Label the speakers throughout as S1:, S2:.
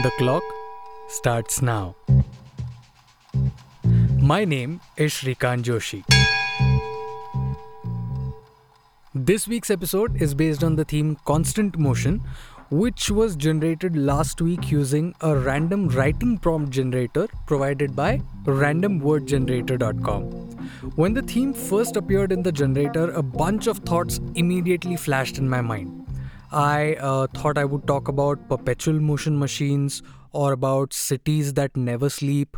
S1: The clock starts now. My name is Shrikant Joshi. This week's episode is based on the theme Constant Motion, which was generated last week using a random writing prompt generator provided by randomwordgenerator.com. When the theme first appeared in the generator, a bunch of thoughts immediately flashed in my mind. I uh, thought I would talk about perpetual motion machines or about cities that never sleep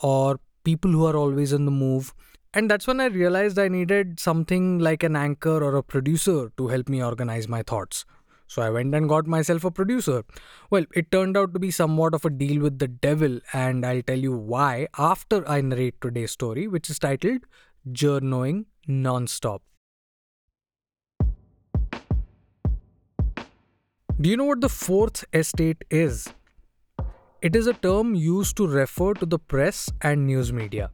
S1: or people who are always on the move. And that's when I realized I needed something like an anchor or a producer to help me organize my thoughts. So I went and got myself a producer. Well, it turned out to be somewhat of a deal with the devil, and I'll tell you why after I narrate today's story, which is titled Journo-ing Nonstop. Do you know what the fourth estate is? It is a term used to refer to the press and news media.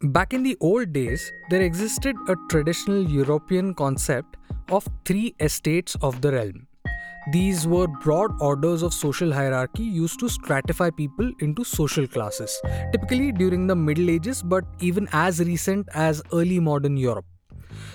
S1: Back in the old days, there existed a traditional European concept of three estates of the realm. These were broad orders of social hierarchy used to stratify people into social classes, typically during the Middle Ages, but even as recent as early modern Europe.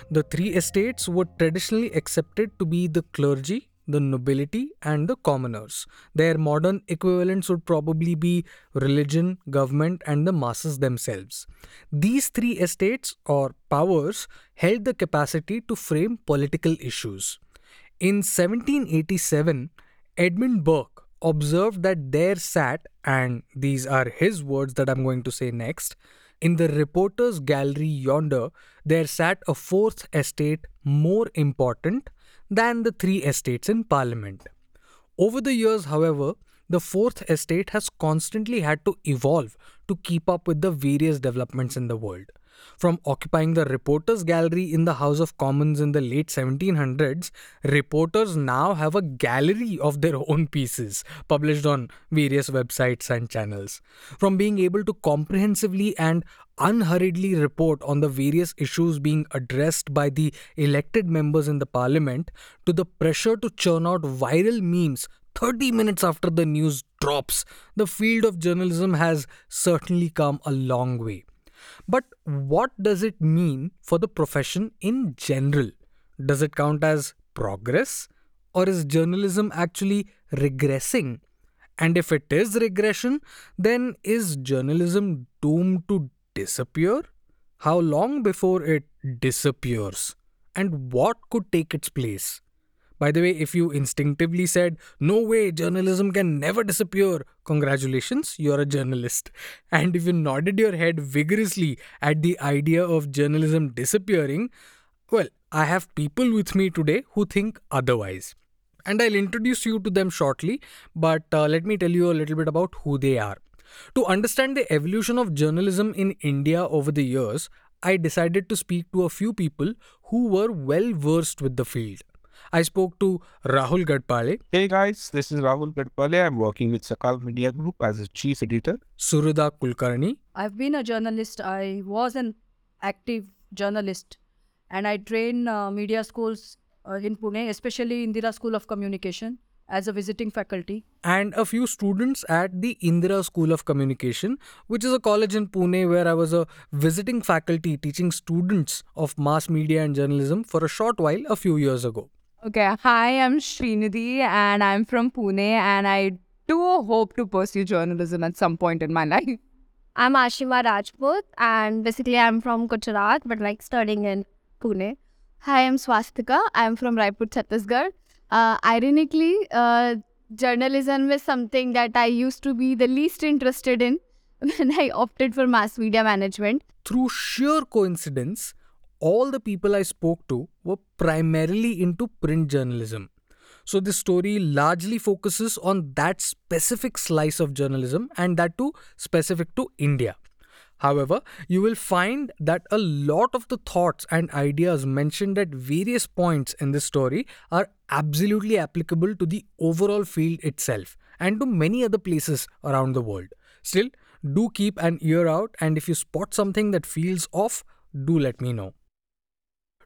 S1: The three estates were traditionally accepted to be the clergy, the nobility and the commoners. Their modern equivalents would probably be religion, government, and the masses themselves. These three estates or powers held the capacity to frame political issues. In 1787, Edmund Burke observed that there sat, and these are his words that I'm going to say next, in the reporter's gallery yonder, there sat a fourth estate more important than the three estates in Parliament. Over the years, however, the fourth estate has constantly had to evolve to keep up with the various developments in the world. From occupying the reporters' gallery in the House of Commons in the late 1700s, reporters now have a gallery of their own pieces published on various websites and channels. From being able to comprehensively and unhurriedly report on the various issues being addressed by the elected members in the parliament to the pressure to churn out viral memes 30 minutes after the news drops, the field of journalism has certainly come a long way. But what does it mean for the profession in general? Does it count as progress? Or is journalism actually regressing? And if it is regression, then is journalism doomed to disappear? How long before it disappears? And what could take its place? By the way, if you instinctively said, no way, journalism can never disappear, congratulations, you're a journalist. And if you nodded your head vigorously at the idea of journalism disappearing, well, I have people with me today who think otherwise. And I'll introduce you to them shortly, but uh, let me tell you a little bit about who they are. To understand the evolution of journalism in India over the years, I decided to speak to a few people who were well versed with the field. I spoke to Rahul Gadpale.
S2: Hey guys, this is Rahul Gadpale. I'm working with Sakal Media Group as a chief editor.
S1: Suhruda Kulkarni.
S3: I've been a journalist. I was an active journalist and I train uh, media schools uh, in Pune, especially Indira School of Communication as a visiting faculty.
S1: And a few students at the Indira School of Communication, which is a college in Pune where I was a visiting faculty teaching students of mass media and journalism for a short while a few years ago.
S4: Okay, hi, I'm Srinidhi and I'm from Pune and I do hope to pursue journalism at some point in my life.
S5: I'm Ashima Rajput and basically I'm from Gujarat but like studying in Pune. Hi, I'm Swastika. I'm from Raipur, Chhattisgarh. Uh, ironically, uh, journalism is something that I used to be the least interested in when I opted for mass media management.
S1: Through sheer coincidence, all the people I spoke to were primarily into print journalism. So, this story largely focuses on that specific slice of journalism and that too specific to India. However, you will find that a lot of the thoughts and ideas mentioned at various points in this story are absolutely applicable to the overall field itself and to many other places around the world. Still, do keep an ear out, and if you spot something that feels off, do let me know.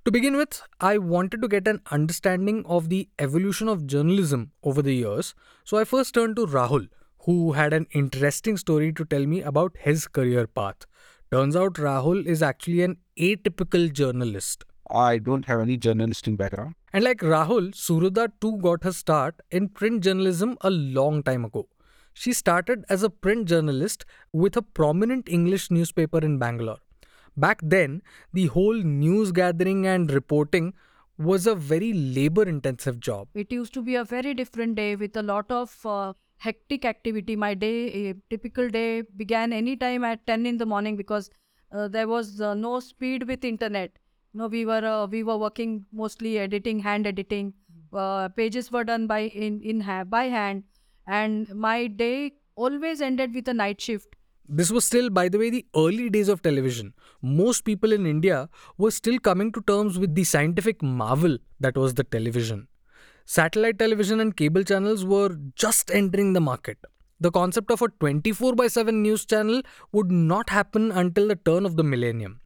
S1: To begin with, I wanted to get an understanding of the evolution of journalism over the years, so I first turned to Rahul, who had an interesting story to tell me about his career path. Turns out Rahul is actually an atypical journalist.
S2: I don't have any journalistic background.
S1: And like Rahul, Suhruda too got her start in print journalism a long time ago. She started as a print journalist with a prominent English newspaper in Bangalore. Back then, the whole news gathering and reporting was a very labor intensive job.
S3: It used to be a very different day with a lot of uh, hectic activity. My day, a typical day, began anytime at 10 in the morning because uh, there was uh, no speed with internet. No, we were uh, we were working mostly editing, hand editing. Uh, pages were done by in in by hand, and my day always ended with a night shift.
S1: This was still, by the way, the early days of television. Most people in India were still coming to terms with the scientific marvel that was the television. Satellite television and cable channels were just entering the market. The concept of a 24 by 7 news channel would not happen until the turn of the millennium.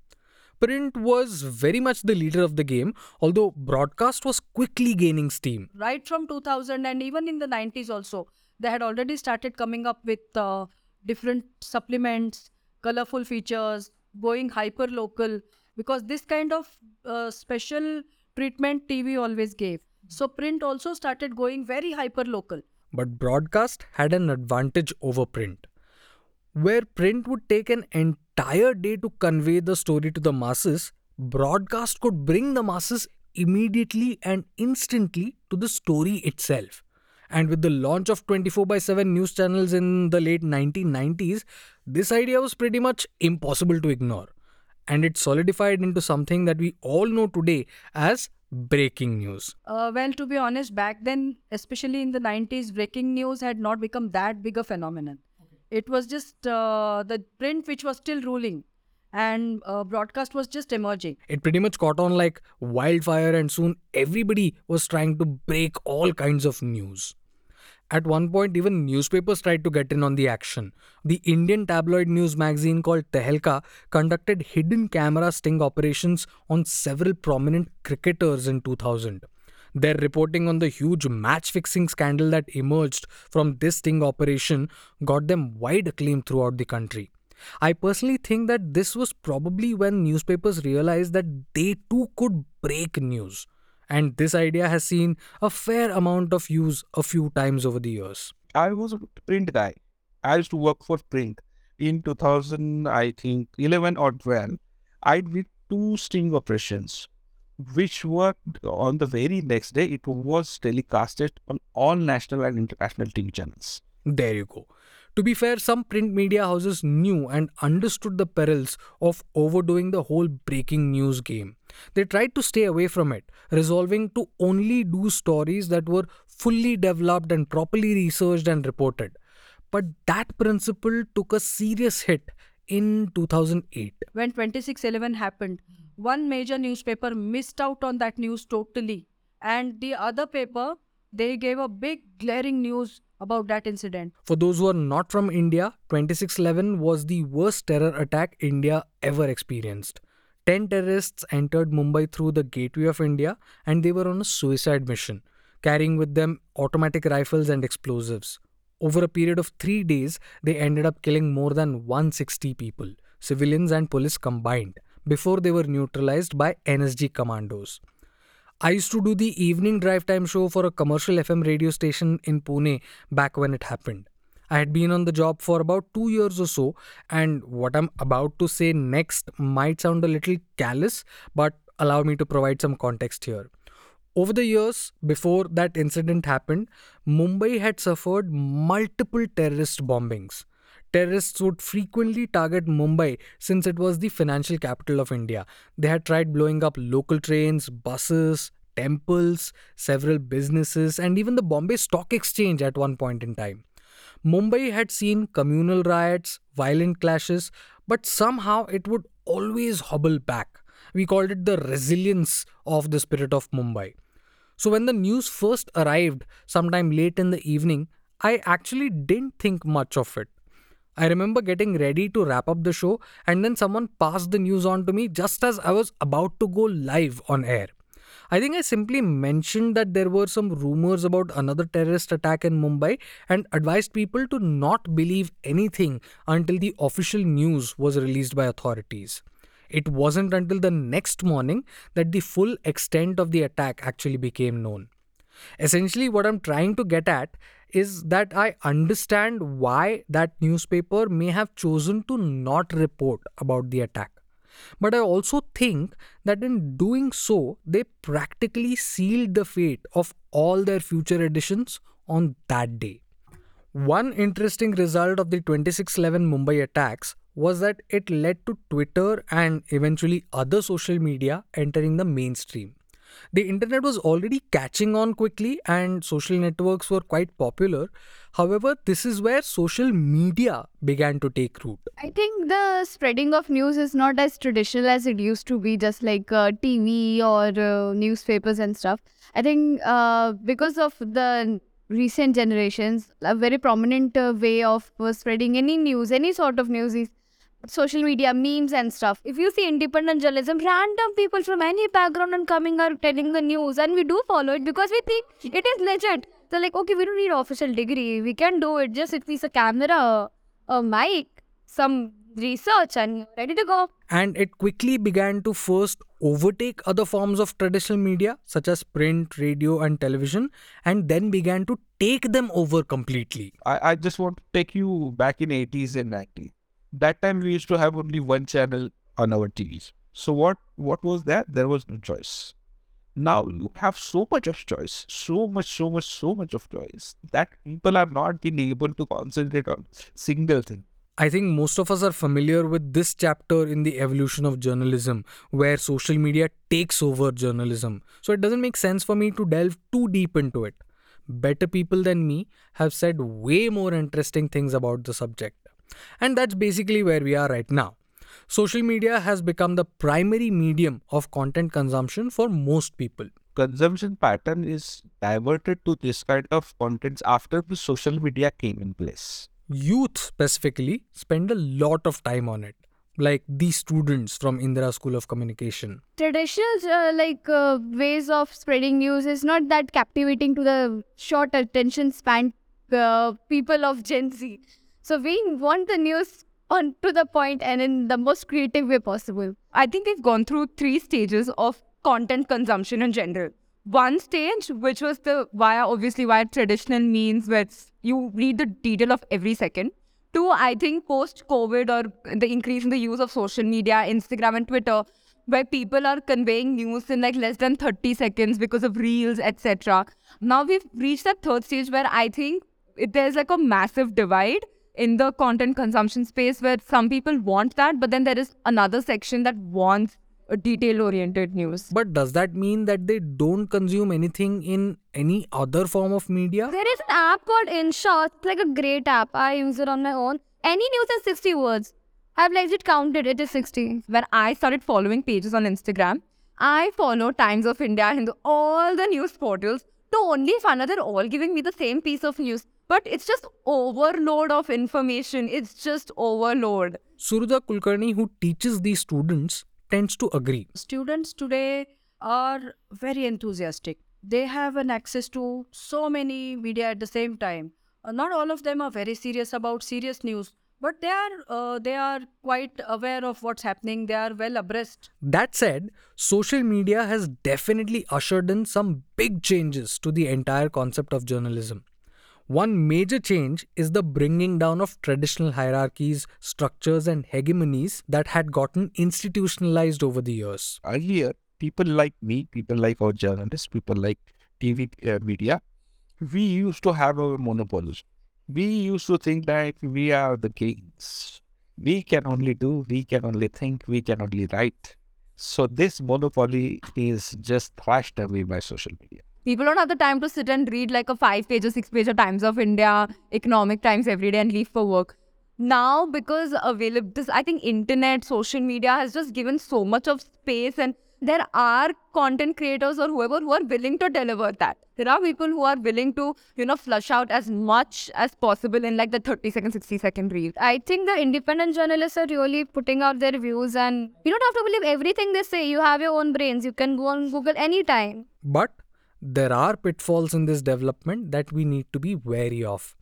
S1: Print was very much the leader of the game, although broadcast was quickly gaining steam.
S3: right from 2000 and even in the 90s also they had already started coming up with uh, different supplements colorful features going hyper local because this kind of uh, special treatment tv always gave so print also started going very hyper local
S1: But broadcast had an advantage over print. Where print would take an entire day to convey the story to the masses, broadcast could bring the masses immediately and instantly to the story itself. And with the launch of 24 by 7 news channels in the late 1990s, this idea was pretty much impossible to ignore. And it solidified into something that we all know today as breaking news.
S3: uh, well to be honest back then especially in the 90s breaking news had not become that big a phenomenon it was just uh, the print which was still ruling and uh, broadcast was just emerging
S1: It pretty much caught on like wildfire, and soon everybody was trying to break all kinds of news. At one point, even newspapers tried to get in on the action. The Indian tabloid news magazine called Tehelka conducted hidden camera sting operations on several prominent cricketers in 2000. Their reporting on the huge match fixing scandal that emerged from this sting operation got them wide acclaim throughout the country. I personally think that this was probably when newspapers realized that they too could break news. And this idea has seen a fair amount of use a few times over the years.
S2: I was a print guy. I used to work for print. In 2000, I think 11 or 12, I did two sting operations, which were on the very next day. It was telecasted on all national and international TV channels.
S1: There you go. To be fair, some print media houses knew and understood the perils of overdoing the whole breaking news game. They tried to stay away from it, resolving to only do stories that were fully developed and properly researched and reported. But that principle took a serious hit in 2008.
S3: when 2611 happened one major newspaper missed out on that news totally and the other paper they gave a big glaring news about that incident
S1: For those who are not from India, 2611 was the worst terror attack India ever experienced. 10 terrorists entered Mumbai through the gateway of India and they were on a suicide mission, carrying with them automatic rifles and explosives. Over a period of three days, they ended up killing more than 160 people, civilians and police combined, before they were neutralized by NSG commandos. I used to do the evening drive time show for a commercial FM radio station in Pune back when it happened. I had been on the job for about two years or so, and what I'm about to say next might sound a little callous, but allow me to provide some context here. Over the years before that incident happened, Mumbai had suffered multiple terrorist bombings. Terrorists would frequently target Mumbai since it was the financial capital of India. They had tried blowing up local trains, buses, temples, several businesses, and even the Bombay Stock Exchange at one point in time. Mumbai had seen communal riots, violent clashes, but somehow it would always hobble back. We called it the resilience of the spirit of Mumbai. So when the news first arrived sometime late in the evening, I actually didn't think much of it. I remember getting ready to wrap up the show, and then someone passed the news on to me just as I was about to go live on air. I think I simply mentioned that there were some rumors about another terrorist attack in Mumbai and advised people to not believe anything until the official news was released by authorities. It wasn't until the next morning that the full extent of the attack actually became known. Essentially, what I'm trying to get at is that I understand why that newspaper may have chosen to not report about the attack. But I also think that in doing so, they practically sealed the fate of all their future editions on that day. One interesting result of the 2611 Mumbai attacks was that it led to Twitter and eventually other social media entering the mainstream. The internet was already catching on quickly and social networks were quite popular. However, this is where social media began to take root.
S5: I think the spreading of news is not as traditional as it used to be, just like uh, TV or uh, newspapers and stuff. I think uh, because of the recent generations, a very prominent uh, way of uh, spreading any news, any sort of news is social media memes and stuff. If you see independent journalism, random people from any background and coming are telling the news, and we do follow it because we think it is legit. They're like, okay, we don't need official degree. We can do it. Just it needs a camera, a mic, some research, and ready to go.
S1: And it quickly began to first overtake other forms of traditional media, such as print, radio, and television, and then began to take them over completely.
S2: I, I just want to take you back in 80s and 90s. That time we used to have only one channel on our TVs. So what what was that? There was no choice. Now you have so much of choice, so much, so much, so much of choice that people are not being able to concentrate on single thing.
S1: I think most of us are familiar with this chapter in the evolution of journalism, where social media takes over journalism. So it doesn't make sense for me to delve too deep into it. Better people than me have said way more interesting things about the subject. And that's basically where we are right now. Social media has become the primary medium of content consumption for most people.
S2: Consumption pattern is diverted to this kind of contents after the social media came in place.
S1: Youth specifically spend a lot of time on it, like these students from Indira School of Communication.
S5: Traditional uh, like uh, ways of spreading news is not that captivating to the short attention span uh, people of Gen Z. So we want the news on to the point and in the most creative way possible.
S4: I think we've gone through three stages of content consumption in general. One stage, which was the via obviously via traditional means where you read the detail of every second. Two, I think post COVID or the increase in the use of social media, Instagram and Twitter, where people are conveying news in like less than 30 seconds because of reels, etc. Now we've reached that third stage where I think there's like a massive divide in the content consumption space where some people want that, but then there is another section that wants a detail oriented news.
S1: But does that mean that they don't consume anything in any other form of media?
S5: There is an app called Inshorts. It's like a great app. I use it on my own. Any news is 60 words. I've legit counted. It is 60.
S4: When I started following pages on Instagram, I follow Times of India and all the news portals to only find out they're all giving me the same piece of news. But it's just overload of information. It's just overload.
S1: Suhruda Kulkarni, who teaches these students, tends to agree.
S3: Students today are very enthusiastic. They have an access to so many media at the same time. Uh, not all of them are very serious about serious news, but they are uh, they are quite aware of what's happening. They are well abreast.
S1: That said, social media has definitely ushered in some big changes to the entire concept of journalism. One major change is the bringing down of traditional hierarchies, structures, and hegemonies that had gotten institutionalized over the years.
S2: Earlier, people like me, people like our journalists, people like TV uh, media, we used to have our monopolies. We used to think that we are the kings. We can only do, we can only think, we can only write. So this monopoly is just thrashed away by social media.
S4: People don't have the time to sit and read like a five page or six page of Times of India, Economic Times every day and leave for work. Now, because available, this I think internet, social media has just given so much of space and there are content creators or whoever who are willing to deliver that. There are people who are willing to, you know, flush out as much as possible in like the 30 second, 60 second reel.
S5: I think the independent journalists are really putting out their views, and you don't have to believe everything they say. You have your own brains. You can go on Google anytime.
S1: But there are pitfalls in this development that we need to be wary of.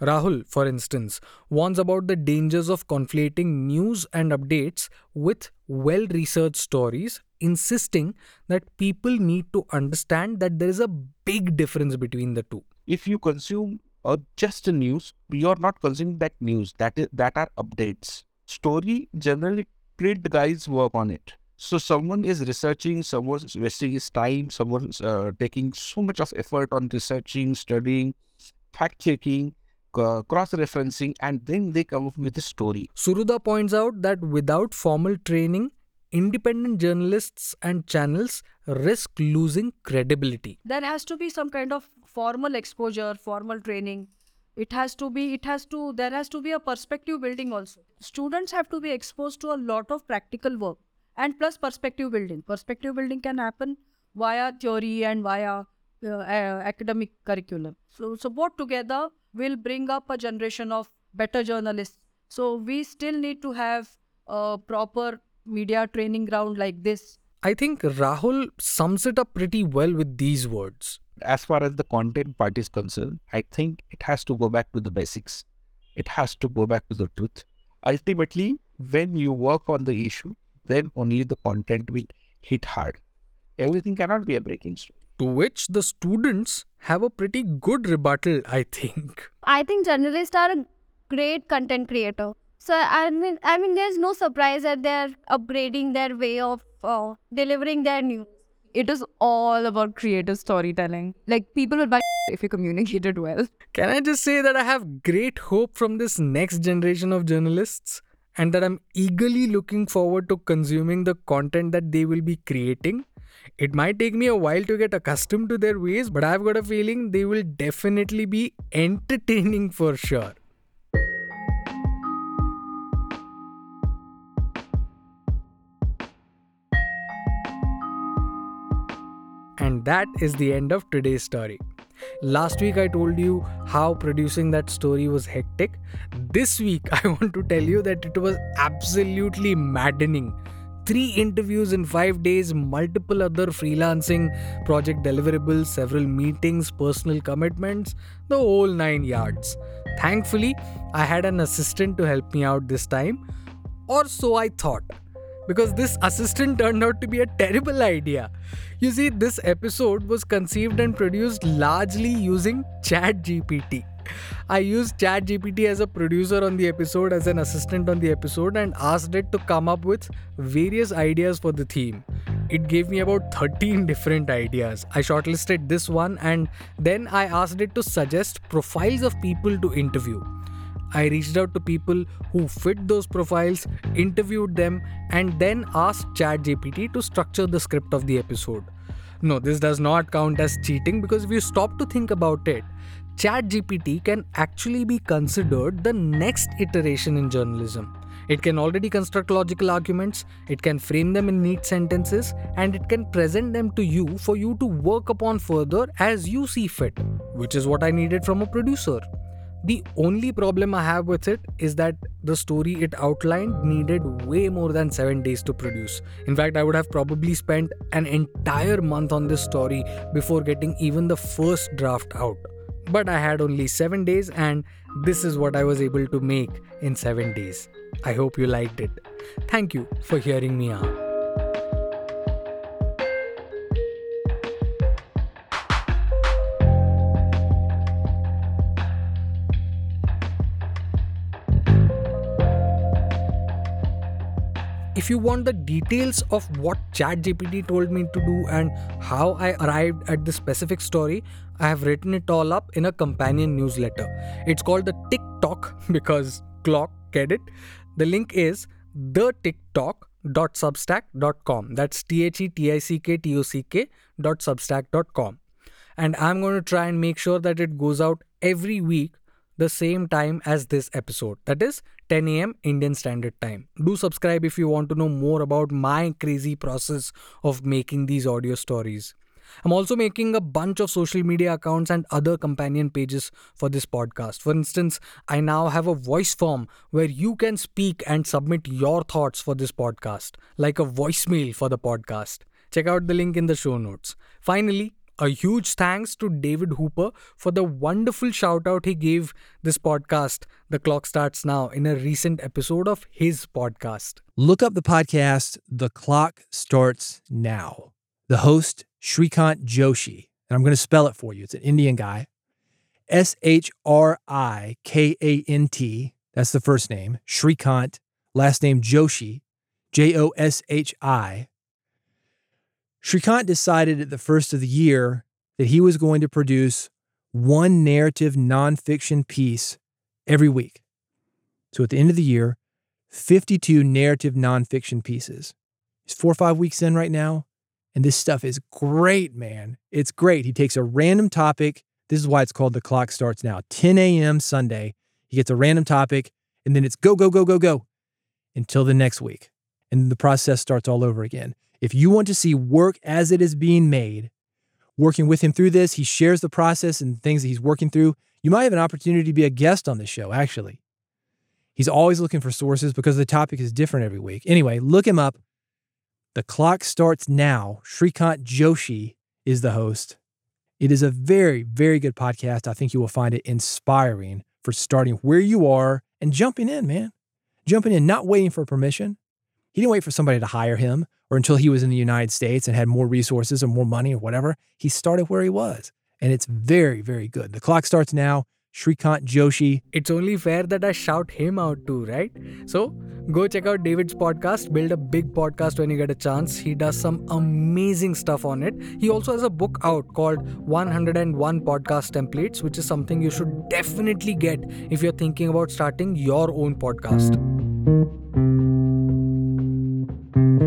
S1: Rahul, for instance, warns about the dangers of conflating news and updates with well researched stories, insisting that people need to understand that there is a big difference between the two.
S2: If you consume uh, just news, you're not consuming that news. That is that are updates. Story generally print guys work on it. So someone is researching, someone's wasting his time, someone's uh, taking so much of effort on researching, studying, fact checking, uh, cross referencing, and then they come up with a story.
S1: Suhruda points out that without formal training, independent journalists and channels risk losing credibility.
S3: There has to be some kind of formal exposure, formal training. It has to be, it has to, there has to be a perspective building also. Students have to be exposed to a lot of practical work and plus perspective building. Perspective building can happen via theory and via uh, uh, academic curriculum. So, so both together will bring up a generation of better journalists. So we still need to have a proper media training ground like this.
S1: I think Rahul sums it up pretty well with these words.
S2: As far as the content part is concerned, I think it has to go back to the basics. It has to go back to the truth. Ultimately, when you work on the issue, then only the content will hit hard. Everything cannot be a breaking story.
S1: To which the students have a pretty good rebuttal, I think.
S5: I think journalists are a great content creator. So I mean, I mean, there's no surprise that they're upgrading their way of uh, delivering their news.
S4: It is all about creative storytelling. Like people will buy if you communicate it well.
S1: Can I just say that I have great hope from this next generation of journalists and that I'm eagerly looking forward to consuming the content that they will be creating? It might take me a while to get accustomed to their ways, but I've got a feeling they will definitely be entertaining for sure. And that is the end of today's story. Last week, I told you how producing that story was hectic. This week, I want to tell you that it was absolutely maddening. Three interviews in five days, multiple other freelancing project deliverables, several meetings, personal commitments, the whole nine yards. Thankfully, I had an assistant to help me out this time, or so I thought because this assistant turned out to be a terrible idea. You see, this episode was conceived and produced largely using ChatGPT. I used ChatGPT as a producer on the episode, as an assistant on the episode, and asked it to come up with various ideas for the theme. It gave me about 13 different ideas. I shortlisted this one and then I asked it to suggest profiles of people to interview. I reached out to people who fit those profiles, interviewed them, and then asked ChatGPT to structure the script of the episode. No, this does not count as cheating because if you stop to think about it, ChatGPT can actually be considered the next iteration in journalism. It can already construct logical arguments, it can frame them in neat sentences, and it can present them to you for you to work upon further as you see fit, which is what I needed from a producer. The only problem I have with it is that the story it outlined needed way more than 7 days to produce. In fact, I would have probably spent an entire month on this story before getting even the first draft out. But I had only 7 days, and this is what I was able to make in 7 days. I hope you liked it. Thank you for hearing me out. If you want the details of what ChatGPT told me to do and how I arrived at this specific story, I have written it all up in a companion newsletter. It's called the Tick-Tock because clock, get it? The link is the. That's T H E T I C K T O C K dot substack.com. And I'm going to try and make sure that it goes out every week the same time as this episode. That is 10 a.m. Indian Standard Time. Do subscribe if you want to know more about my crazy process of making these audio stories. I'm also making a bunch of social media accounts and other companion pages for this podcast. For instance, I now have a voice form where you can speak and submit your thoughts for this podcast, like a voicemail for the podcast. Check out the link in the show notes. Finally, a huge thanks to David Hooper for the wonderful shout out he gave this podcast, The Clock Starts Now, in a recent episode of his podcast.
S6: Look up the podcast, The Clock Starts Now. The host, Shrikant Joshi, and I'm going to spell it for you. It's an Indian guy. S H R I K A N T. That's the first name. Shrikant. Last name Joshi. J O S H I. Shrikant decided at the first of the year that he was going to produce one narrative nonfiction piece every week. So at the end of the year, 52 narrative nonfiction pieces. He's four or five weeks in right now, and this stuff is great, man. It's great. He takes a random topic. This is why it's called The Clock Starts Now. 10 a.m. Sunday, he gets a random topic, and then it's go, go, go, go, go until the next week. And the process starts all over again. If you want to see work as it is being made, working with him through this, he shares the process and things that he's working through. You might have an opportunity to be a guest on this show, actually. He's always looking for sources because the topic is different every week. Anyway, look him up. The clock starts now. Shrikant Joshi is the host. It is a very, very good podcast. I think you will find it inspiring for starting where you are and jumping in, man. Jumping in, not waiting for permission. He didn't wait for somebody to hire him or until he was in the United States and had more resources or more money or whatever. He started where he was. And it's very, very good. The clock starts now. Shrikant Joshi.
S1: It's only fair that I shout him out too, right? So go check out David's podcast, Build a Big Podcast when you get a chance. He does some amazing stuff on it. He also has a book out called 101 Podcast Templates, which is something you should definitely get if you're thinking about starting your own podcast.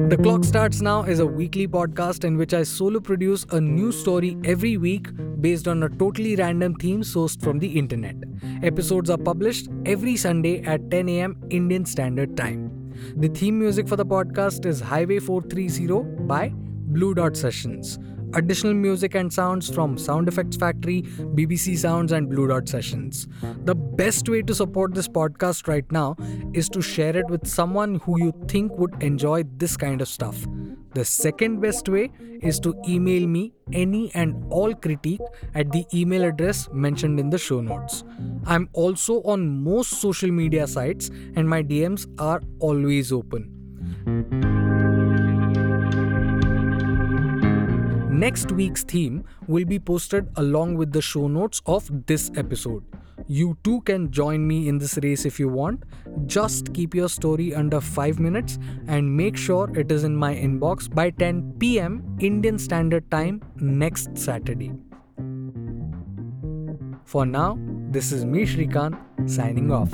S1: The Clock Starts Now is a weekly podcast in which I solo produce a new story every week based on a totally random theme sourced from the internet. Episodes are published every Sunday at 10 am Indian Standard Time. The theme music for the podcast is Highway 430 by Blue Dot Sessions. Additional music and sounds from Sound Effects Factory, BBC Sounds, and Blue Dot Sessions. The best way to support this podcast right now is to share it with someone who you think would enjoy this kind of stuff. The second best way is to email me any and all critique at the email address mentioned in the show notes. I'm also on most social media sites, and my DMs are always open. Next week's theme will be posted along with the show notes of this episode. You too can join me in this race if you want. Just keep your story under 5 minutes and make sure it is in my inbox by 10 pm Indian Standard Time next Saturday. For now, this is me Shrikant signing off.